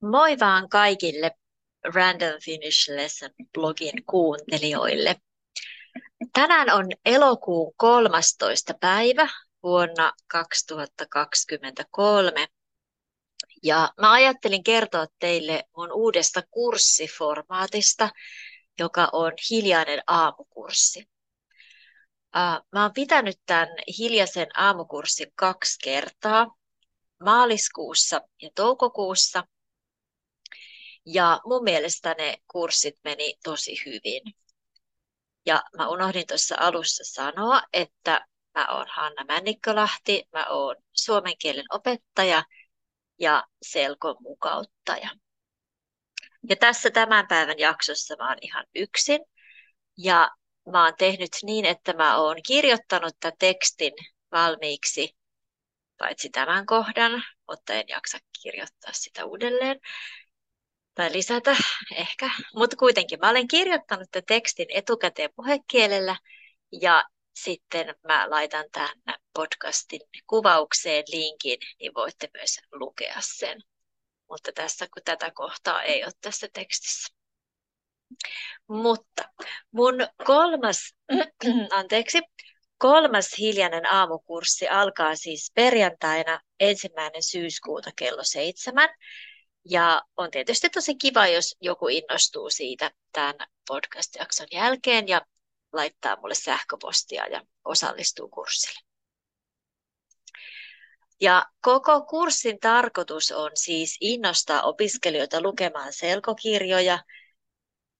Moi vaan kaikille Random Finish Lesson blogin kuuntelijoille. Tänään on elokuun 13. päivä vuonna 2023. Ja mä ajattelin kertoa teille mun uudesta kurssiformaatista, joka on hiljainen aamukurssi. Mä oon pitänyt tämän hiljaisen aamukurssin kaksi kertaa, maaliskuussa ja toukokuussa – ja mun mielestä ne kurssit meni tosi hyvin. Ja mä unohdin tuossa alussa sanoa, että mä oon Hanna Männikkölahti, mä oon suomen kielen opettaja ja selkon mukauttaja. Ja tässä tämän päivän jaksossa mä oon ihan yksin. Ja mä oon tehnyt niin, että mä oon kirjoittanut tämän tekstin valmiiksi, paitsi tämän kohdan, mutta en jaksa kirjoittaa sitä uudelleen tai lisätä ehkä, mutta kuitenkin mä olen kirjoittanut tämän tekstin etukäteen puhekielellä ja sitten mä laitan tänne podcastin kuvaukseen linkin, niin voitte myös lukea sen. Mutta tässä kun tätä kohtaa ei ole tässä tekstissä. Mutta mun kolmas, anteeksi, kolmas hiljainen aamukurssi alkaa siis perjantaina ensimmäinen syyskuuta kello seitsemän. Ja on tietysti tosi kiva, jos joku innostuu siitä tämän podcast-jakson jälkeen ja laittaa mulle sähköpostia ja osallistuu kurssille. Ja koko kurssin tarkoitus on siis innostaa opiskelijoita lukemaan selkokirjoja,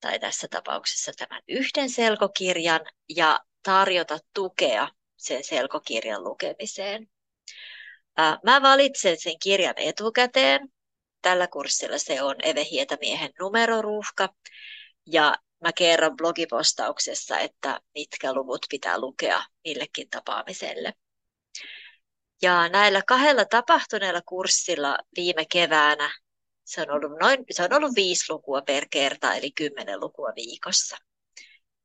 tai tässä tapauksessa tämän yhden selkokirjan, ja tarjota tukea sen selkokirjan lukemiseen. Mä valitsen sen kirjan etukäteen, tällä kurssilla se on Eve Hietamiehen numeroruuhka. Ja mä kerron blogipostauksessa, että mitkä luvut pitää lukea millekin tapaamiselle. Ja näillä kahdella tapahtuneella kurssilla viime keväänä se on ollut, noin, se on ollut viisi lukua per kerta, eli kymmenen lukua viikossa.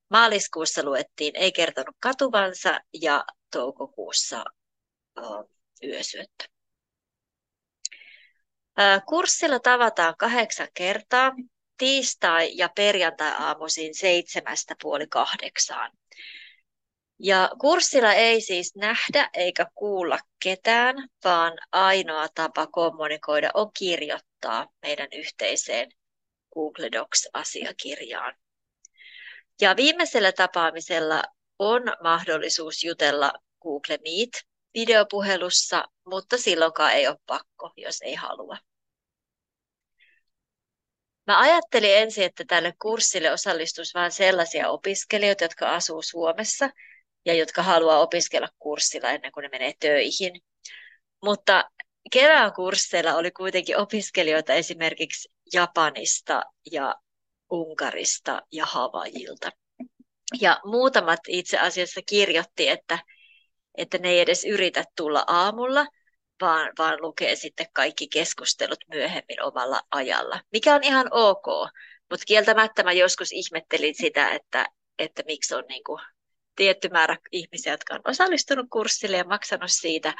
Maaliskuussa luettiin Ei kertonut katuvansa ja toukokuussa uh, Yösyöttö. Kurssilla tavataan kahdeksan kertaa tiistai- ja perjantai-aamuisin seitsemästä puoli kahdeksaan. Ja kurssilla ei siis nähdä eikä kuulla ketään, vaan ainoa tapa kommunikoida on kirjoittaa meidän yhteiseen Google Docs-asiakirjaan. Ja viimeisellä tapaamisella on mahdollisuus jutella Google Meet videopuhelussa, mutta silloinkaan ei ole pakko, jos ei halua. Mä ajattelin ensin, että tälle kurssille osallistuisi vain sellaisia opiskelijoita, jotka asuu Suomessa ja jotka haluaa opiskella kurssilla ennen kuin ne menee töihin. Mutta kevään kursseilla oli kuitenkin opiskelijoita esimerkiksi Japanista ja Unkarista ja Havajilta. Ja muutamat itse asiassa kirjoitti, että että ne ei edes yritä tulla aamulla, vaan, vaan lukee sitten kaikki keskustelut myöhemmin omalla ajalla, mikä on ihan ok. Mutta kieltämättä mä joskus ihmettelin sitä, että, että miksi on niin kuin tietty määrä ihmisiä, jotka on osallistunut kurssille ja maksanut siitä,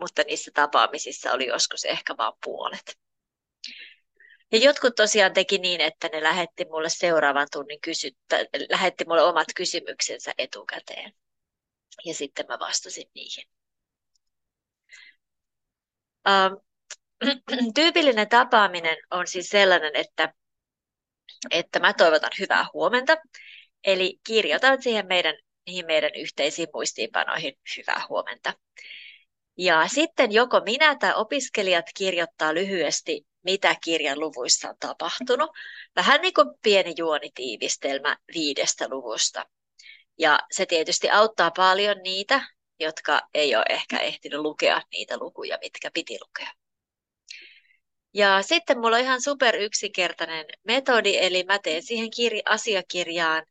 mutta niissä tapaamisissa oli joskus ehkä vain puolet. Ja jotkut tosiaan teki niin, että ne lähetti mulle seuraavan tunnin kysyttä, lähetti mulle omat kysymyksensä etukäteen ja sitten mä vastasin niihin. Ähm, tyypillinen tapaaminen on siis sellainen, että, että mä toivotan hyvää huomenta, eli kirjoitan siihen meidän, niihin meidän yhteisiin muistiinpanoihin hyvää huomenta. Ja sitten joko minä tai opiskelijat kirjoittaa lyhyesti, mitä kirjan luvuissa on tapahtunut. Vähän niin kuin pieni juonitiivistelmä viidestä luvusta. Ja se tietysti auttaa paljon niitä, jotka ei ole ehkä ehtinyt lukea niitä lukuja, mitkä piti lukea. Ja sitten mulla on ihan super yksinkertainen metodi, eli mä teen siihen kir- asiakirjaan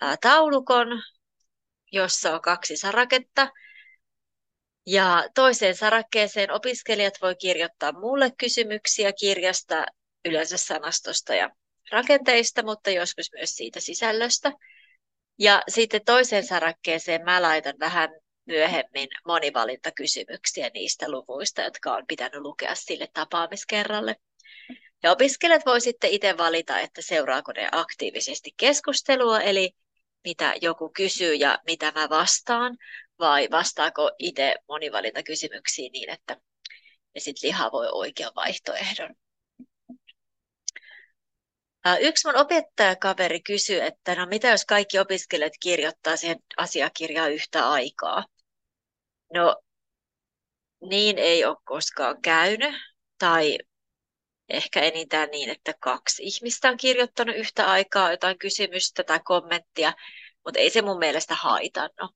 ää, taulukon, jossa on kaksi saraketta. Ja toiseen sarakkeeseen opiskelijat voi kirjoittaa mulle kysymyksiä kirjasta, yleensä sanastosta ja rakenteista, mutta joskus myös siitä sisällöstä. Ja sitten toiseen sarakkeeseen mä laitan vähän myöhemmin monivalintakysymyksiä niistä luvuista, jotka on pitänyt lukea sille tapaamiskerralle. Ja opiskelijat voi sitten itse valita, että seuraako ne aktiivisesti keskustelua, eli mitä joku kysyy ja mitä mä vastaan, vai vastaako itse monivalintakysymyksiin niin, että ja sitten liha voi oikean vaihtoehdon. Yksi mun opettajakaveri kysyi, että no mitä jos kaikki opiskelijat kirjoittaa siihen asiakirjaan yhtä aikaa? No niin ei ole koskaan käynyt, tai ehkä enintään niin, että kaksi ihmistä on kirjoittanut yhtä aikaa jotain kysymystä tai kommenttia, mutta ei se mun mielestä haitannut.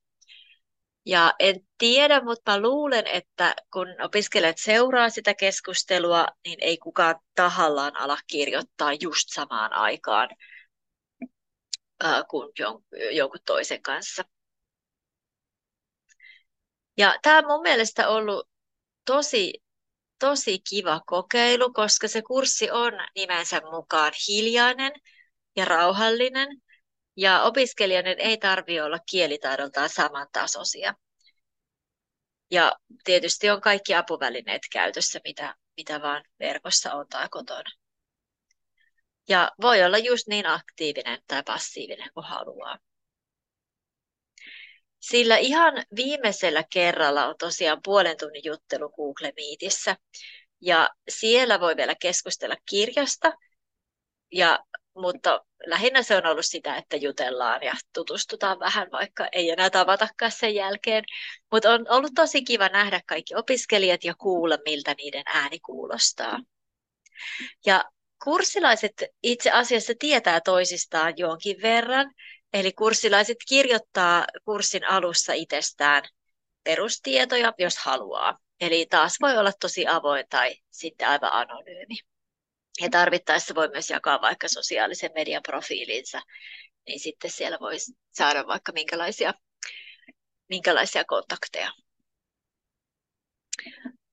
Ja en tiedä, mutta mä luulen, että kun opiskelijat seuraa sitä keskustelua, niin ei kukaan tahallaan ala kirjoittaa just samaan aikaan äh, kuin jonkun toisen kanssa. Ja tämä on mun mielestä ollut tosi, tosi kiva kokeilu, koska se kurssi on nimensä mukaan hiljainen ja rauhallinen. Ja opiskelijoiden ei tarvitse olla kielitaidoltaan samantasoisia. Ja tietysti on kaikki apuvälineet käytössä, mitä, mitä vaan verkossa on tai kotona. Ja voi olla just niin aktiivinen tai passiivinen kuin haluaa. Sillä ihan viimeisellä kerralla on tosiaan puolen tunnin juttelu Google Meetissä. Ja siellä voi vielä keskustella kirjasta, ja, mutta lähinnä se on ollut sitä, että jutellaan ja tutustutaan vähän, vaikka ei enää tavatakaan sen jälkeen. Mutta on ollut tosi kiva nähdä kaikki opiskelijat ja kuulla, miltä niiden ääni kuulostaa. Ja kurssilaiset itse asiassa tietää toisistaan jonkin verran, Eli kurssilaiset kirjoittaa kurssin alussa itsestään perustietoja, jos haluaa. Eli taas voi olla tosi avoin tai sitten aivan anonyymi. Ja tarvittaessa voi myös jakaa vaikka sosiaalisen median profiilinsa, niin sitten siellä voi saada vaikka minkälaisia, minkälaisia kontakteja.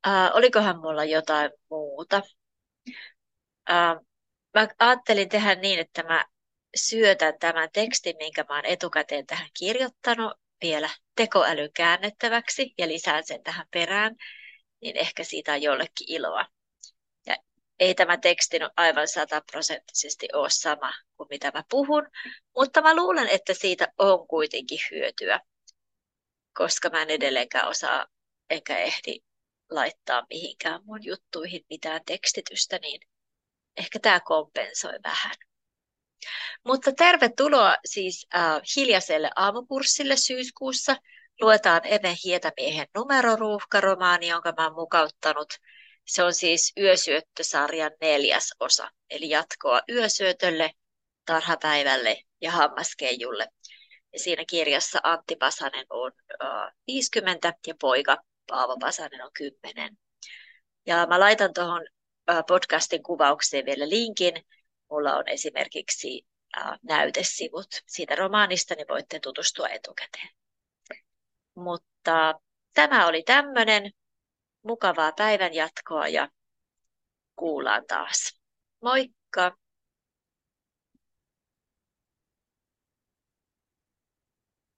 Äh, olikohan mulla jotain muuta? Äh, mä ajattelin tehdä niin, että mä syötän tämän tekstin, minkä mä oon etukäteen tähän kirjoittanut, vielä tekoäly käännettäväksi ja lisään sen tähän perään, niin ehkä siitä on jollekin iloa. Ei tämä teksti aivan sataprosenttisesti ole sama kuin mitä mä puhun, mutta mä luulen, että siitä on kuitenkin hyötyä, koska mä en edelleenkään osaa enkä ehdi laittaa mihinkään mun juttuihin mitään tekstitystä, niin ehkä tämä kompensoi vähän. Mutta tervetuloa siis äh, hiljaiselle aamukurssille syyskuussa. Luetaan Eme Hietämiehen numeroruuhkaromaani, jonka mä oon mukauttanut. Se on siis Yösyöttösarjan neljäs osa, eli jatkoa Yösyötölle, Tarhapäivälle ja Hammaskeijulle. Ja siinä kirjassa Antti Pasanen on äh, 50 ja poika Paavo Pasanen on 10. Ja mä laitan tuohon äh, podcastin kuvaukseen vielä linkin, mulla on esimerkiksi äh, näytesivut siitä romaanista, niin voitte tutustua etukäteen. Mutta tämä oli tämmöinen mukavaa päivän jatkoa ja kuullaan taas. Moikka!